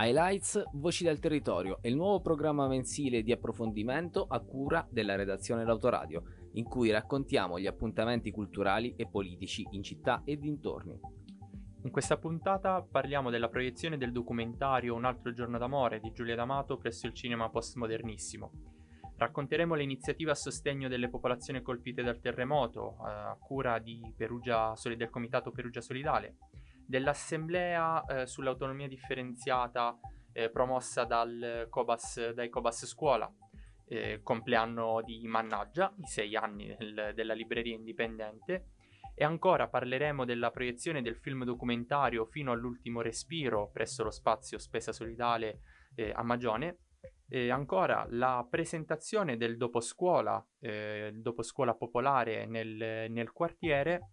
Highlights Voci del Territorio è il nuovo programma mensile di approfondimento a cura della redazione L'Autoradio, in cui raccontiamo gli appuntamenti culturali e politici in città e dintorni. In questa puntata parliamo della proiezione del documentario Un altro giorno d'amore di Giulia D'Amato presso il cinema postmodernissimo. Racconteremo le iniziative a sostegno delle popolazioni colpite dal terremoto, eh, a cura del Comitato Perugia Solidale dell'assemblea eh, sull'autonomia differenziata eh, promossa Cobas, dai Cobas Scuola, eh, compleanno di Mannaggia, i sei anni del, della libreria indipendente, e ancora parleremo della proiezione del film documentario Fino all'ultimo respiro presso lo spazio Spesa Solidale eh, a Magione, e ancora la presentazione del doposcuola, eh, il doposcuola popolare nel, nel quartiere,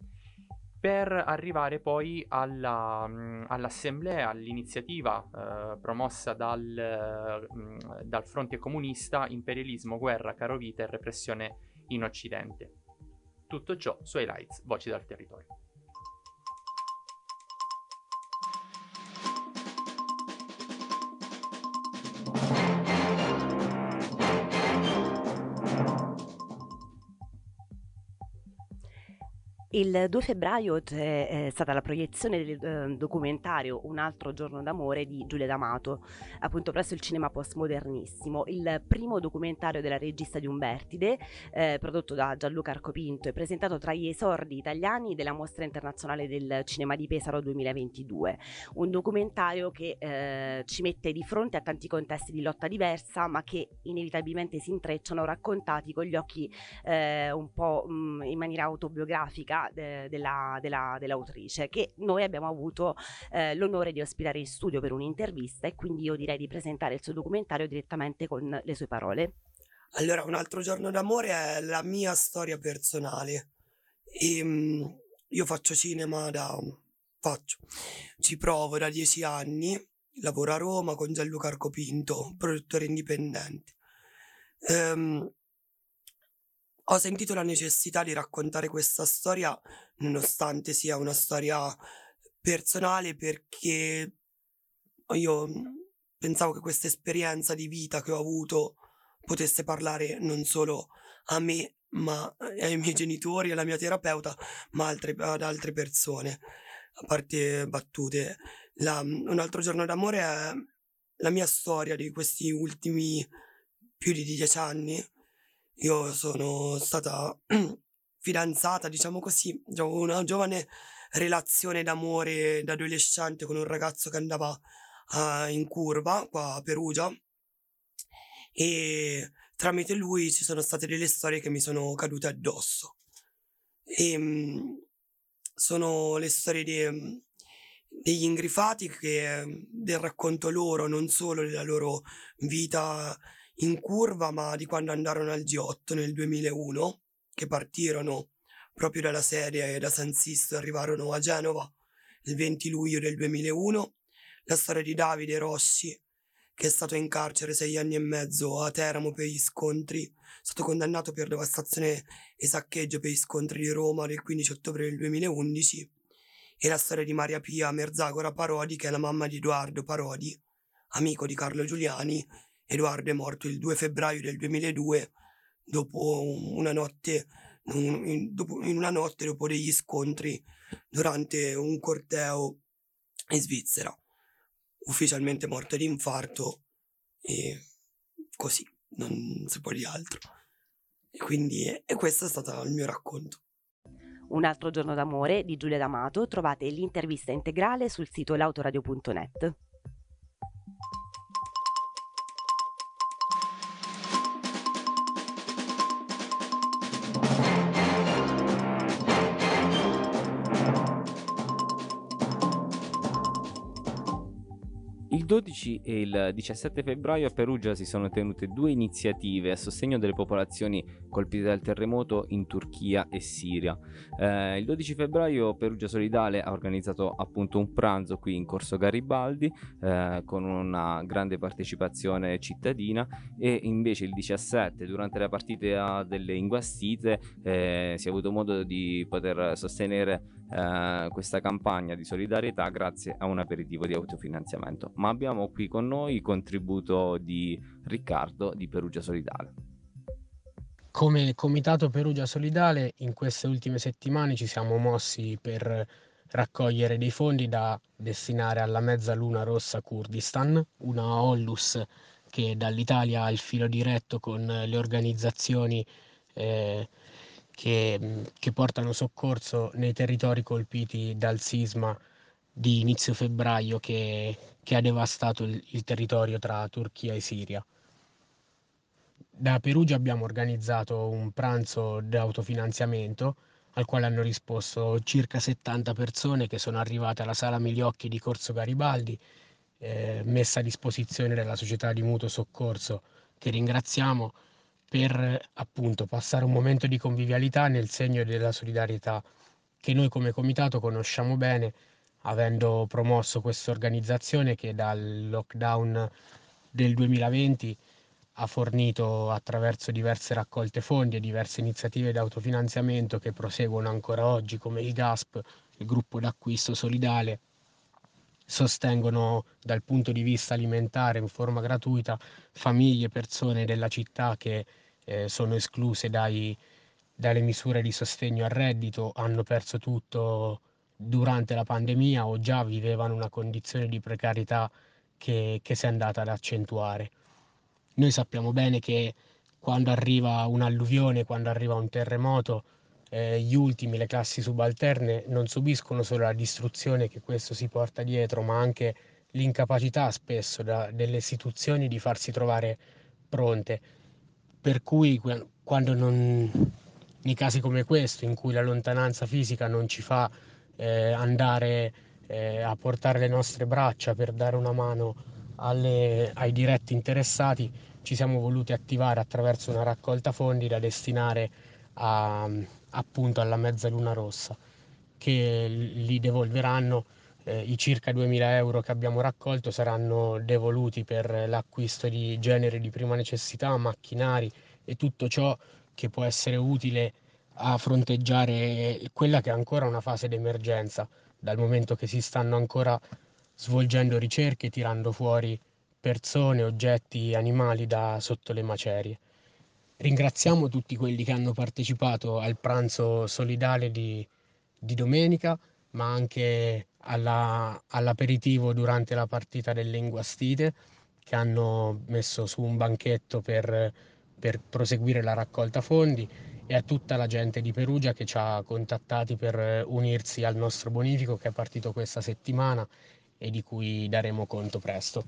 per arrivare poi alla, mh, all'assemblea, all'iniziativa eh, promossa dal, mh, dal, fronte comunista Imperialismo, guerra, carovita e repressione in Occidente. Tutto ciò su Highlights, Voci dal Territorio. Il 2 febbraio c'è stata la proiezione del eh, documentario Un altro giorno d'amore di Giulia D'Amato, appunto presso il cinema postmodernissimo, il primo documentario della regista di Umbertide, eh, prodotto da Gianluca Arcopinto e presentato tra gli esordi italiani della Mostra Internazionale del Cinema di Pesaro 2022. Un documentario che eh, ci mette di fronte a tanti contesti di lotta diversa, ma che inevitabilmente si intrecciano raccontati con gli occhi eh, un po' mh, mm, in maniera autobiografica de, della, della, dell'autrice che noi abbiamo avuto eh, l'onore di ospitare in studio per un'intervista e quindi io direi di presentare il suo documentario direttamente con le sue parole. Allora, un altro giorno d'amore è la mia storia personale. E, um, io faccio cinema da... faccio, ci provo da dieci anni, lavoro a Roma con Gianluca Arcopinto, produttore indipendente. Um, ho sentito la necessità di raccontare questa storia, nonostante sia una storia personale, perché io pensavo che questa esperienza di vita che ho avuto potesse parlare non solo a me, ma ai miei genitori, alla mia terapeuta, ma altre, ad altre persone. A parte battute, la, un altro giorno d'amore è la mia storia di questi ultimi più di dieci anni io sono stata fidanzata, diciamo così, avevo una giovane relazione d'amore da adolescente con un ragazzo che andava uh, in curva qua a Perugia e tramite lui ci sono state delle storie che mi sono cadute addosso. E, um, sono le storie de, degli ingrifati che, del racconto loro, non solo della loro vita in curva, ma di quando andarono al G8 nel 2001, che partirono proprio dalla serie da San Sisto arrivarono a Genova il 20 luglio del 2001, la storia di Davide Rossi, che è stato in carcere sei anni e mezzo a Teramo per gli scontri, è stato condannato per devastazione e saccheggio per gli scontri di Roma del 15 ottobre del 2011, e la storia di Maria Pia Merzagora Parodi, che è la mamma di Edoardo Parodi, amico di Carlo Giuliani, Edoardo è morto il 2 febbraio del 2002 dopo una notte, in, dopo, in una notte dopo degli scontri durante un corteo in Svizzera. Ufficialmente morto di infarto e così, non si può dire altro. E quindi e questo è stato il mio racconto. Un altro giorno d'amore di Giulia D'Amato, trovate l'intervista integrale sul sito lautoradio.net. Il 12 e il 17 febbraio a Perugia si sono tenute due iniziative a sostegno delle popolazioni colpite dal terremoto in Turchia e Siria. Eh, il 12 febbraio Perugia Solidale ha organizzato appunto un pranzo qui in Corso Garibaldi eh, con una grande partecipazione cittadina e invece il 17 durante la partita delle inguastite eh, si è avuto modo di poter sostenere eh, questa campagna di solidarietà grazie a un aperitivo di autofinanziamento. Ma abbiamo qui con noi il contributo di Riccardo di Perugia Solidale. Come Comitato Perugia Solidale in queste ultime settimane ci siamo mossi per raccogliere dei fondi da destinare alla Mezzaluna Rossa Kurdistan, una Ollus che dall'Italia ha il filo diretto con le organizzazioni eh, che, che, portano soccorso nei territori colpiti dal sisma di inizio febbraio che, che ha devastato il, il territorio tra Turchia e Siria. Da Perugia abbiamo organizzato un pranzo di autofinanziamento al quale hanno risposto circa 70 persone che sono arrivate alla sala Migliocchi di Corso Garibaldi, eh, messa a disposizione della società di mutuo soccorso che ringraziamo per appunto passare un momento di convivialità nel segno della solidarietà che noi come comitato conosciamo bene avendo promosso questa organizzazione che dal lockdown del 2020 ha fornito attraverso diverse raccolte fondi e diverse iniziative di autofinanziamento che proseguono ancora oggi come il GASP, il gruppo d'acquisto solidale, sostengono dal punto di vista alimentare in forma gratuita famiglie e persone della città che eh, sono escluse dai, dalle misure di sostegno al reddito, hanno perso tutto durante la pandemia o già vivevano una condizione di precarietà che, che si è andata ad accentuare. Noi sappiamo bene che quando arriva un'alluvione, quando arriva un terremoto, eh, gli ultimi, le classi subalterne, non subiscono solo la distruzione che questo si porta dietro, ma anche l'incapacità spesso da, delle istituzioni di farsi trovare pronte. Per cui quando non, nei casi come questo, in cui la lontananza fisica non ci fa eh, andare eh, a portare le nostre braccia per dare una mano alle, ai diretti interessati ci siamo voluti attivare attraverso una raccolta fondi da destinare a, appunto alla Mezzaluna Rossa che li devolveranno eh, i circa 2000 euro che abbiamo raccolto saranno devoluti per l'acquisto di generi di prima necessità, macchinari e tutto ciò che può essere utile a fronteggiare quella che è ancora una fase d'emergenza, dal momento che si stanno ancora svolgendo ricerche, tirando fuori persone, oggetti, animali da sotto le macerie. Ringraziamo tutti quelli che hanno partecipato al pranzo solidale di, di domenica, ma anche alla, all'aperitivo durante la partita del Linguastite, che hanno messo su un banchetto per, per proseguire la raccolta fondi e a tutta la gente di Perugia che ci ha contattati per unirsi al nostro bonifico che è partito questa settimana e di cui daremo conto presto.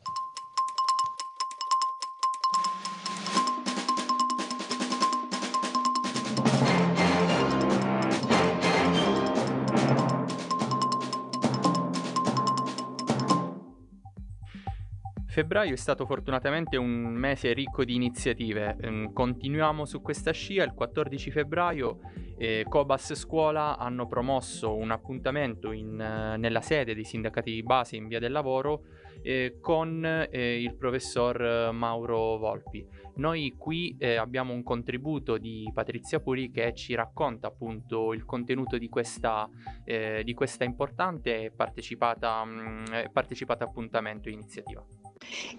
Febbraio è stato fortunatamente un mese ricco di iniziative. Ehm, continuiamo su questa scia. Il 14 febbraio eh, Cobas Scuola hanno promosso un appuntamento in, eh, nella sede dei sindacati di base in via del lavoro eh, con eh, il professor Mauro Volpi. Noi qui eh, abbiamo un contributo di Patrizia Puri che ci racconta appunto il contenuto di questa, eh, di questa importante partecipata, mh, mm, partecipata appuntamento iniziativa.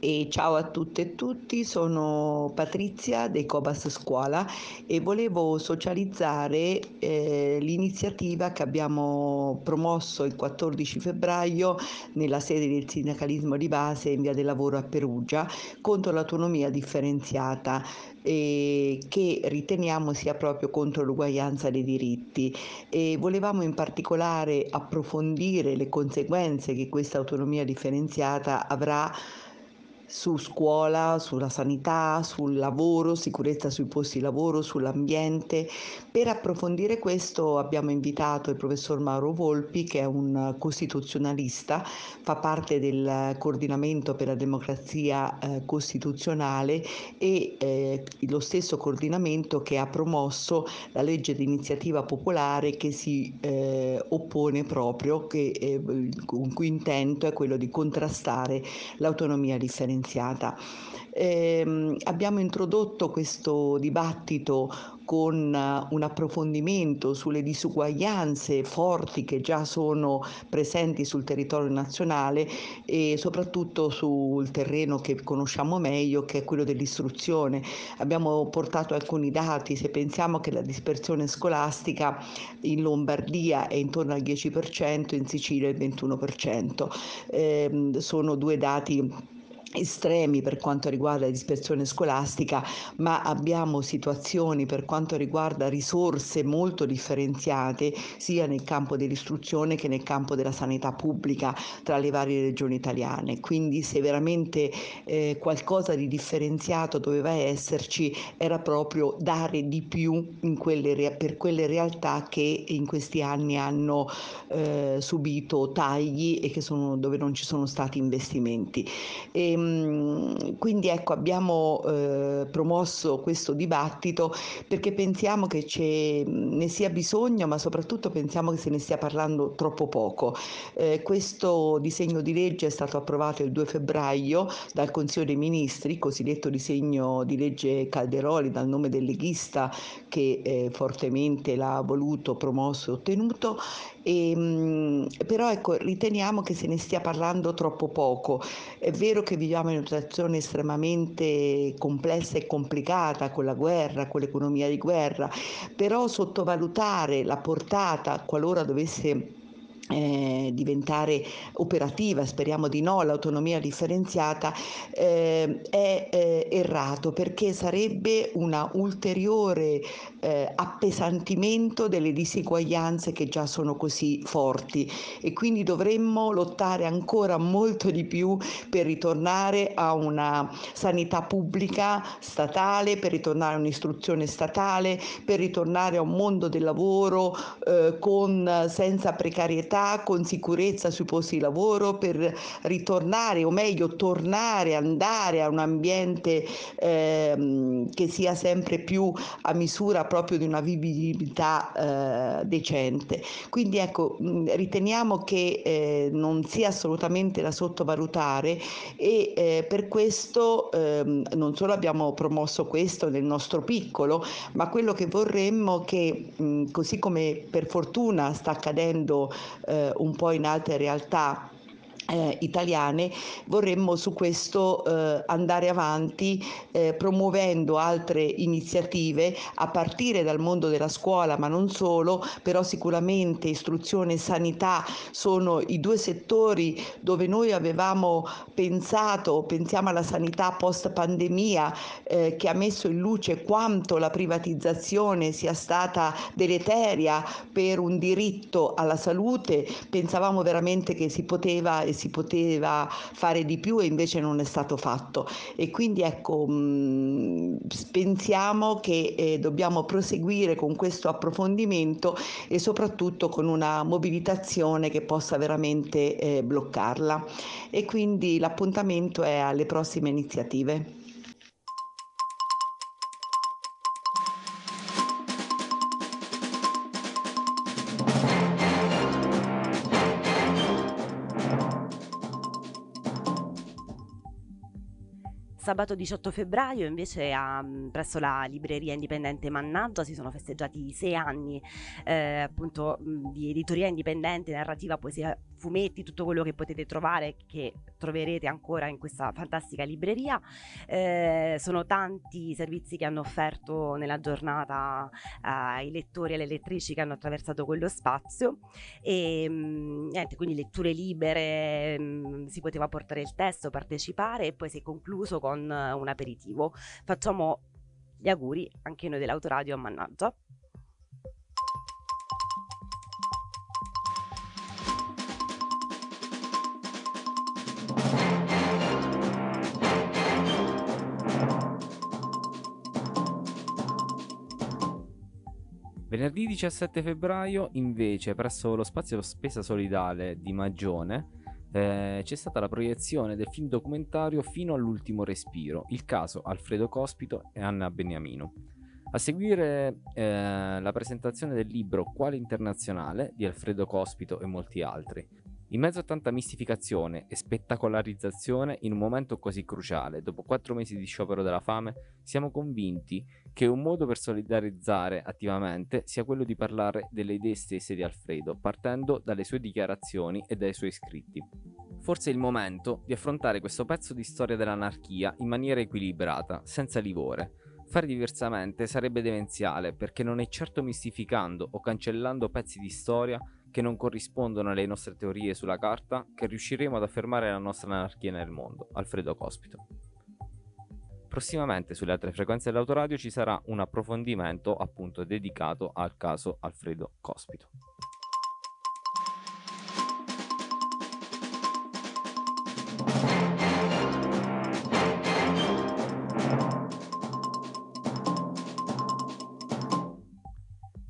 E ciao a tutte e tutti, sono Patrizia dei Cobas Scuola e volevo socializzare eh, l'iniziativa che abbiamo promosso il 14 febbraio nella sede del sindacalismo di base in via del lavoro a Perugia contro l'autonomia differenziata eh, che riteniamo sia proprio contro l'uguaglianza dei diritti. E volevamo in particolare approfondire le conseguenze che questa autonomia differenziata avrà su scuola, sulla sanità, sul lavoro, sicurezza sui posti di lavoro, sull'ambiente. Per approfondire questo abbiamo invitato il professor Mauro Volpi, che è un costituzionalista, fa parte del coordinamento per la democrazia eh, costituzionale e eh, lo stesso coordinamento che ha promosso la legge di iniziativa popolare che si eh, oppone proprio, che, eh, il cui intento è quello di contrastare l'autonomia differenziata differenziata. Eh, abbiamo introdotto questo dibattito con un approfondimento sulle disuguaglianze forti che già sono presenti sul territorio nazionale e soprattutto sul terreno che conosciamo meglio che è quello dell'istruzione. Abbiamo portato alcuni dati, se pensiamo che la dispersione scolastica in Lombardia è intorno al 10%, in Sicilia il 21%. Eh, sono due dati estremi per quanto riguarda la dispersione scolastica, ma abbiamo situazioni per quanto riguarda risorse molto differenziate sia nel campo dell'istruzione che nel campo della sanità pubblica tra le varie regioni italiane. Quindi se veramente eh, qualcosa di differenziato doveva esserci era proprio dare di più quelle, per quelle realtà che in questi anni hanno eh, subito tagli e sono, dove non ci sono stati investimenti. E, Ehm, quindi ecco, abbiamo eh, promosso questo dibattito perché pensiamo che ne sia bisogno, ma soprattutto pensiamo che se ne stia parlando troppo poco. Eh, questo disegno di legge è stato approvato il 2 febbraio dal Consiglio dei Ministri, cosiddetto disegno di legge Calderoli, dal nome del leghista che eh, fortemente l'ha voluto, promosso e ottenuto, e, ehm, però ecco, riteniamo che se ne stia parlando troppo poco. È vero che viviamo in una situazione estremamente complessa e complicata con la guerra, con l'economia di guerra, però sottovalutare la portata qualora dovesse eh, diventare operativa, speriamo di no, l'autonomia differenziata eh, è eh, errato perché sarebbe un ulteriore eh, appesantimento delle diseguaglianze che già sono così forti. E quindi dovremmo lottare ancora molto di più per ritornare a una sanità pubblica statale, per ritornare a un'istruzione statale, per ritornare a un mondo del lavoro eh, con, senza precarietà libertà, con sicurezza sui posti di lavoro, per ritornare o meglio tornare, andare a un ambiente eh, che sia sempre più a misura proprio di una vivibilità eh, decente. Quindi ecco, riteniamo che eh, non sia assolutamente da sottovalutare e eh, per questo ehm, non solo abbiamo promosso questo nel nostro piccolo, ma quello che vorremmo che mh, così come per fortuna sta accadendo eh, un po' in altre realtà eh, italiane, vorremmo su questo eh, andare avanti eh, promuovendo altre iniziative a partire dal mondo della scuola, ma non solo, però sicuramente istruzione e sanità sono i due settori dove noi avevamo pensato, pensiamo alla sanità post pandemia eh, che ha messo in luce quanto la privatizzazione sia stata deleteria per un diritto alla salute, pensavamo veramente che si poteva e si poteva fare di più e invece non è stato fatto. E quindi ecco, mh, pensiamo che eh, dobbiamo proseguire con questo approfondimento e soprattutto con una mobilitazione che possa veramente eh, bloccarla. E quindi l'appuntamento è alle prossime iniziative. Sabato 18 febbraio invece a, mm, presso la libreria indipendente Mannaggia si sono festeggiati sei anni eh, appunto mm, di editoria indipendente, narrativa, poesia, fumetti, tutto quello che potete trovare, che troverete ancora in questa fantastica libreria. Eh, sono tanti i servizi che hanno offerto nella giornata ai lettori e alle lettrici che hanno attraversato quello spazio e mh, mm, niente, quindi letture libere, mh, si poteva portare il testo, partecipare e poi si è concluso con un aperitivo. Facciamo gli auguri anche noi dell'autoradio a Mannaggia. Venerdì 17 febbraio, invece, presso lo spazio spesa solidale di Magione, eh, c'è stata la proiezione del film documentario Fino all'ultimo respiro, il caso Alfredo Cospito e Anna Beniamino. A seguire eh, la presentazione del libro Quale internazionale di Alfredo Cospito e molti altri. In mezzo a tanta mistificazione e spettacolarizzazione, in un momento così cruciale, dopo quattro mesi di sciopero della fame, siamo convinti che un modo per solidarizzare attivamente sia quello di parlare delle idee stesse di Alfredo, partendo dalle sue dichiarazioni e dai suoi scritti. Forse è il momento di affrontare questo pezzo di storia dell'anarchia in maniera equilibrata, senza livore. Fare diversamente sarebbe demenziale perché non è certo mistificando o cancellando pezzi di storia che non corrispondono alle nostre teorie sulla carta che riusciremo ad affermare la nostra anarchia nel mondo. Alfredo Cospito. Prossimamente sulle altre frequenze dell'autoradio ci sarà un approfondimento appunto dedicato al caso Alfredo Cospito.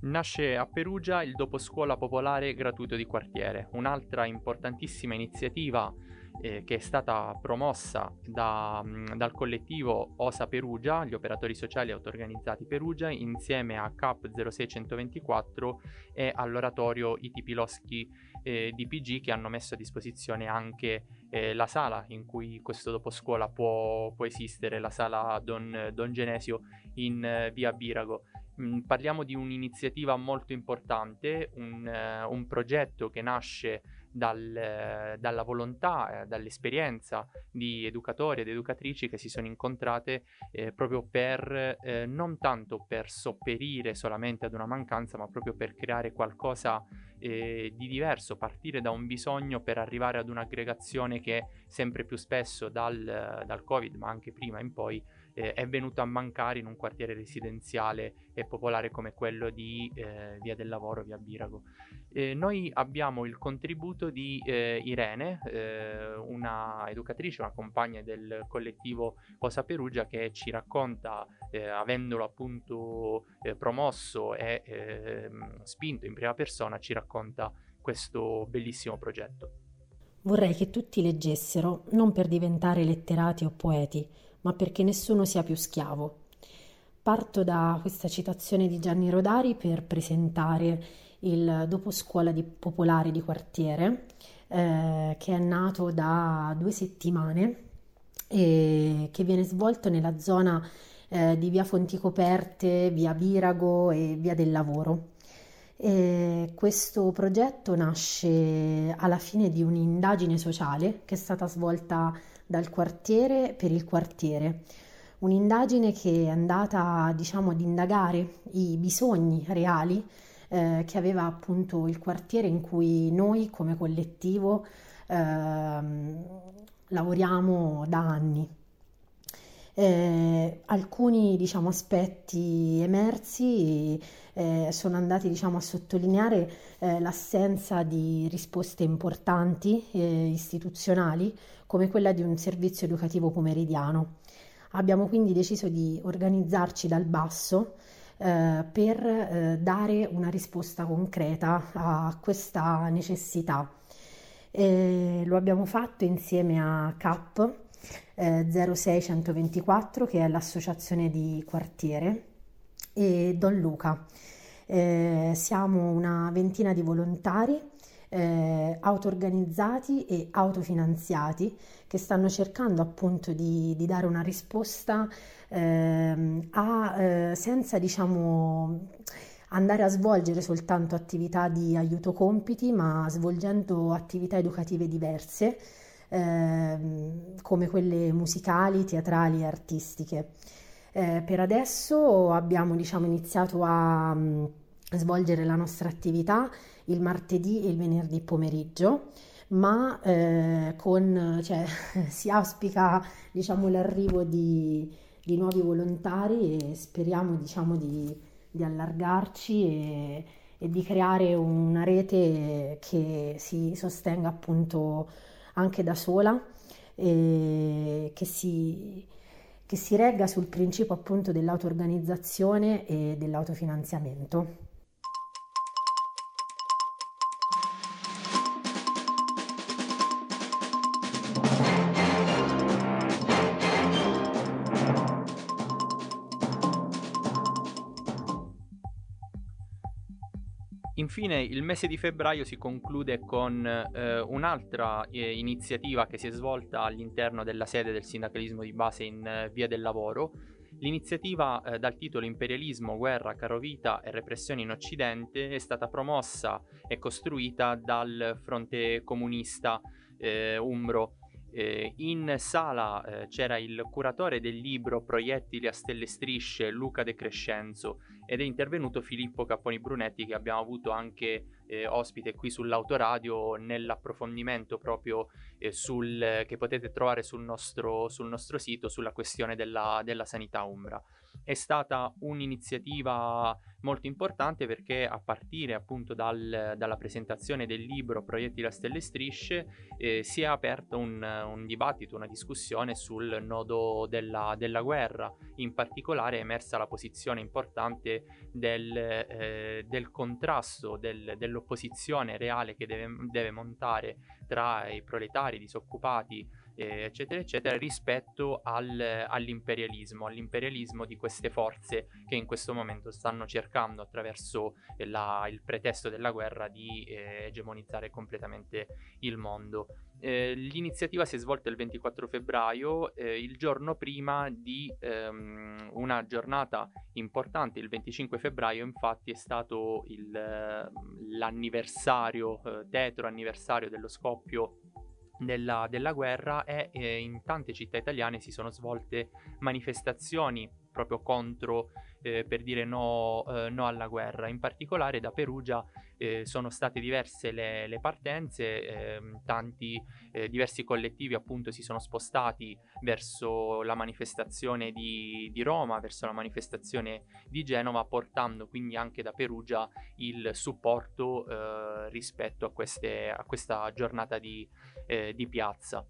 Nasce a Perugia il doposcuola popolare gratuito di quartiere, un'altra importantissima iniziativa eh, che è stata promossa da, dal collettivo OSA Perugia, gli operatori sociali auto-organizzati Perugia, insieme a CAP 0624 e all'oratorio Iti Piloschi eh, DPG che hanno messo a disposizione anche eh, la sala in cui questo doposcuola può, può esistere, la sala Don, Don Genesio in eh, via Birago. Mm, parliamo di un'iniziativa molto importante, un, uh, un progetto che nasce dal, uh, dalla volontà, uh, dall'esperienza di educatori ed educatrici che si sono incontrate eh, proprio per non tanto per sopperire solamente ad una mancanza, ma proprio per creare qualcosa di diverso, partire da un bisogno per arrivare ad un'aggregazione che sempre più spesso dal, dal Covid, ma anche prima in poi, eh, è venuto a mancare in un quartiere residenziale e popolare come quello di eh, Via del Lavoro, Via Birago. Eh, noi abbiamo il contributo di eh, Irene, eh, una educatrice, una compagna del collettivo Posa Perugia che ci racconta, eh, avendolo appunto promosso e ehm, spinto in prima persona, ci racconta questo bellissimo progetto. Vorrei che tutti leggessero, non per diventare letterati o poeti, ma perché nessuno sia più schiavo. Parto da questa citazione di Gianni Rodari per presentare il doposcuola di popolare di quartiere, eh, che è nato da due settimane e che viene svolto nella zona eh, di via Fonticoperte, via Birago e via del Lavoro. E questo progetto nasce alla fine di un'indagine sociale che è stata svolta dal quartiere per il quartiere. Un'indagine che è andata, diciamo, ad indagare i bisogni reali eh, che aveva appunto il quartiere in cui noi come collettivo eh, lavoriamo da anni. Eh, alcuni diciamo, aspetti emersi eh, sono andati diciamo, a sottolineare eh, l'assenza di risposte importanti eh, istituzionali come quella di un servizio educativo pomeridiano. Abbiamo quindi deciso di organizzarci dal basso eh, per eh, dare una risposta concreta a questa necessità. lo abbiamo fatto insieme a CAP eh, 06124 che è l'associazione di quartiere e Don Luca. Eh, siamo una ventina di volontari eh, auto-organizzati e autofinanziati che stanno cercando appunto di, di dare una risposta eh, a, eh, senza diciamo andare a svolgere soltanto attività di aiuto compiti ma svolgendo attività educative diverse Ehm, come quelle musicali, teatrali e artistiche. Eh, per adesso abbiamo diciamo, iniziato a um, svolgere la nostra attività il martedì e il venerdì pomeriggio ma eh, con, cioè, si auspica diciamo, l'arrivo di, di, nuovi volontari e speriamo diciamo, di, di allargarci e, e, di creare una rete che si sostenga appunto anche da sola, eh, che, si, che si regga sul principio appunto dell'auto-organizzazione e dell'autofinanziamento. Infine il mese di febbraio si conclude con eh, un'altra eh, iniziativa che si è svolta all'interno della sede del sindacalismo di base in eh, Via del Lavoro. L'iniziativa eh, dal titolo Imperialismo, guerra, carovita e repressione in Occidente è stata promossa e costruita dal fronte comunista eh, umbro eh, in sala eh, c'era il curatore del libro Proiettili a stelle strisce, Luca De Crescenzo, ed è intervenuto Filippo Capponi Brunetti che abbiamo avuto anche eh, ospite qui sull'autoradio nell'approfondimento proprio eh, sul, che potete trovare sul nostro, sul nostro sito sulla questione della, della sanità umbra è stata un'iniziativa molto importante perché a partire appunto dal, dalla presentazione del libro Proiettili a stelle e strisce eh, si è aperto un, un, dibattito, una discussione sul nodo della, della, guerra, in particolare è emersa la posizione importante del, eh, del contrasto, del, dell'opposizione reale che deve, deve montare tra i proletari, disoccupati, eh, eccetera, eccetera, rispetto al, all'imperialismo, all'imperialismo di queste forze che in questo momento stanno cercando attraverso la, il pretesto della guerra di eh, egemonizzare completamente il mondo. Eh, l'iniziativa si è svolta il 24 febbraio, eh, il giorno prima di ehm, una giornata importante, il 25 febbraio infatti è stato il, l'anniversario, eh, tetro anniversario dello scoppio della, della guerra e eh, in tante città italiane si sono svolte manifestazioni proprio contro, eh, per dire no, eh, no, alla guerra. In particolare da Perugia eh, sono state diverse le, le partenze, ehm, tanti eh, diversi collettivi appunto si sono spostati verso la manifestazione di, di, Roma, verso la manifestazione di Genova, portando quindi anche da Perugia il supporto eh, rispetto a, queste, a, questa giornata di, eh, di piazza.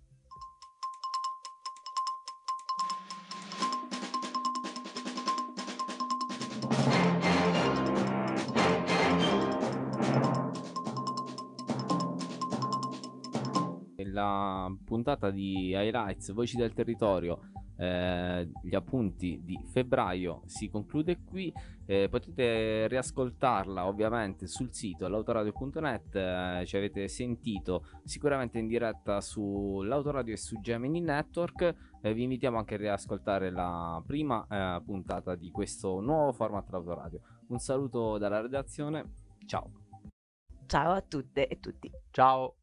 la puntata di Highlights Voci del Territorio, eh, gli appunti di febbraio si conclude qui. Eh, potete riascoltarla ovviamente sul sito l'autoradio.net. Eh, ci avete sentito sicuramente in diretta sull'autoradio e su Gemini Network. Eh, vi invitiamo anche a riascoltare la prima eh, puntata di questo nuovo format autoradio. Un saluto dalla redazione. Ciao. Ciao a tutte e tutti. Ciao.